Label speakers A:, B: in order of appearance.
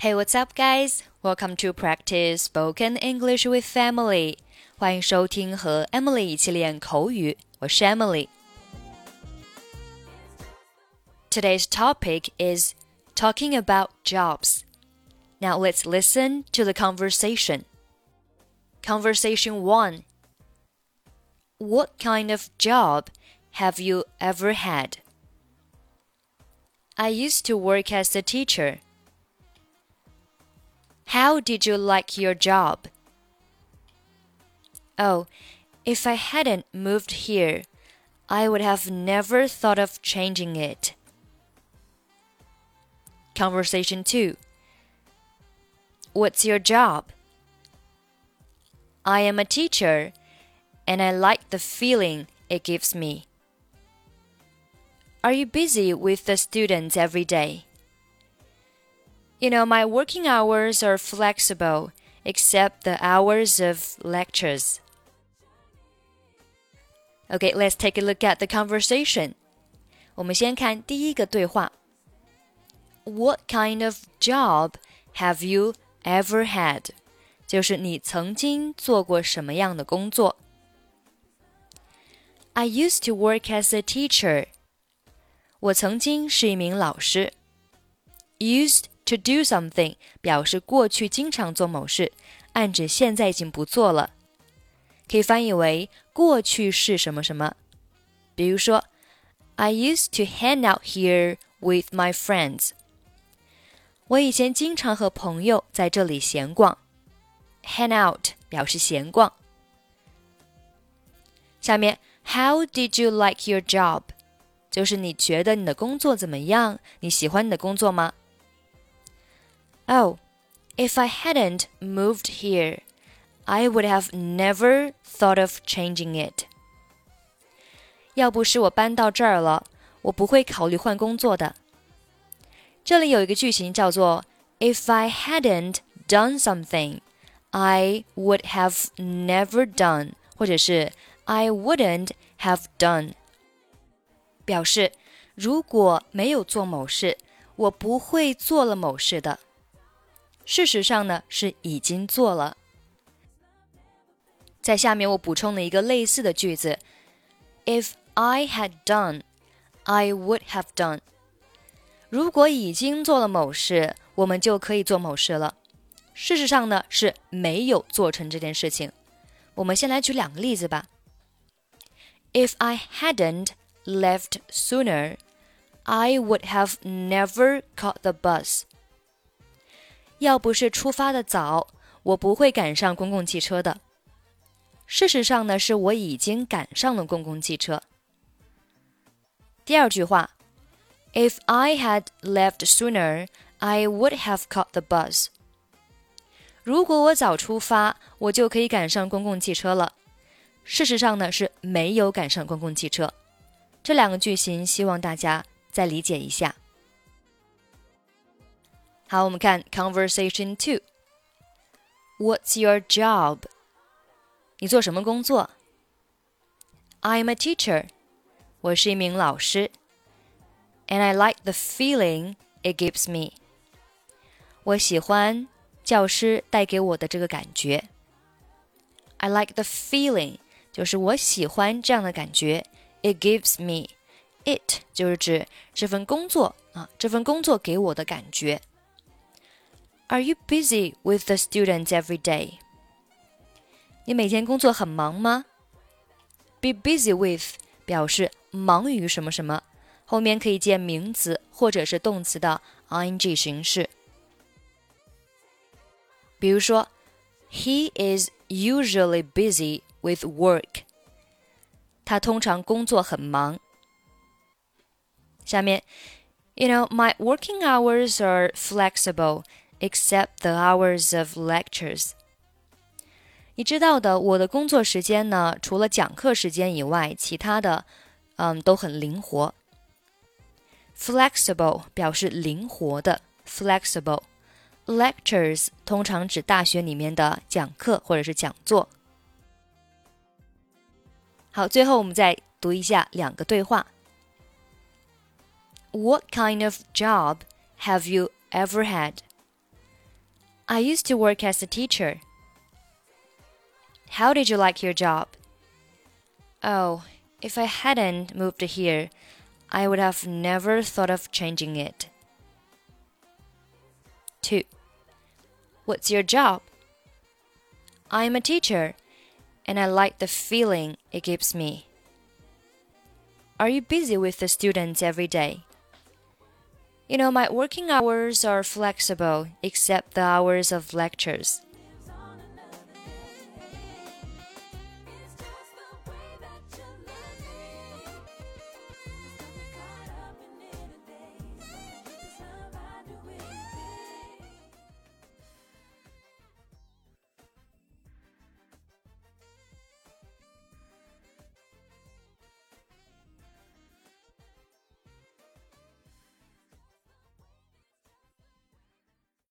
A: Hey, what's up, guys? Welcome to practice spoken English with Emily. 欢迎收听和 Emily 一起练口语，我是 Emily。Today's topic is talking about jobs. Now let's listen to the conversation. Conversation 1 What kind of job have you ever had? I used to work as a teacher. How did you like your job? Oh, if I hadn't moved here, I would have never thought of changing it. Conversation 2 What's your job? I am a teacher, and I like the feeling it gives me. Are you busy with the students every day? You know, my working hours are flexible, except the hours of lectures. Okay, let's take a look at the conversation. 我们先看第一个对话。What kind of job have you ever had？就是你曾经做过什么样的工作？I used to work as a teacher。我曾经是一名老师。Used To do something 表示过去经常做某事，暗指现在已经不做了，可以翻译为过去是什么什么。比如说，I used to hang out here with my friends。我以前经常和朋友在这里闲逛。Hang out 表示闲逛。下面，How did you like your job？就是你觉得你的工作怎么样？你喜欢你的工作吗 ？Oh, if I hadn't moved here, I would have never thought of changing it. 要不是我搬到这儿了，我不会考虑换工作的。这里有一个句型叫做 "If I hadn't done something, I would have never done"，或者是 "I wouldn't have done"，表示如果没有做某事，我不会做了某事的。 事实上呢，是已经做了。在下面我补充了一个类似的句子：If I had done, I would have done。如果已经做了某事，我们就可以做某事了。事实上呢，是没有做成这件事情。我们先来举两个例子吧。If I hadn't left sooner, I would have never caught the bus. 要不是出发的早，我不会赶上公共汽车的。事实上呢，是我已经赶上了公共汽车。第二句话，If I had left sooner, I would have caught the bus。如果我早出发，我就可以赶上公共汽车了。事实上呢，是没有赶上公共汽车。这两个句型，希望大家再理解一下。好，我们看 Conversation Two。What's your job？你做什么工作？I'm a teacher。我是一名老师。And I like the feeling it gives me。我喜欢教师带给我的这个感觉。I like the feeling，就是我喜欢这样的感觉。It gives me。It 就是指这份工作啊，这份工作给我的感觉。 are you busy with the students every day? 你每天工作很忙吗？Be busy with 表示忙于什么什么，后面可以接名词或者是动词的 ing 形式。比如说，He is usually busy with work。他通常工作很忙。下面，You know, my working hours are flexible except the hours of lectures。你知道的，我的工作时间呢，除了讲课时间以外，其他的，嗯，都很灵活。Flexible 表示灵活的，flexible。Lectures 通常指大学里面的讲课或者是讲座。好，最后我们再读一下两个对话。What kind of job have you ever had? I used to work as a teacher. How did you like your job? Oh, if I hadn't moved here, I would have never thought of changing it. 2. What's your job? I'm a teacher, and I like the feeling it gives me. Are you busy with the students every day? You know, my working hours are flexible except the hours of lectures.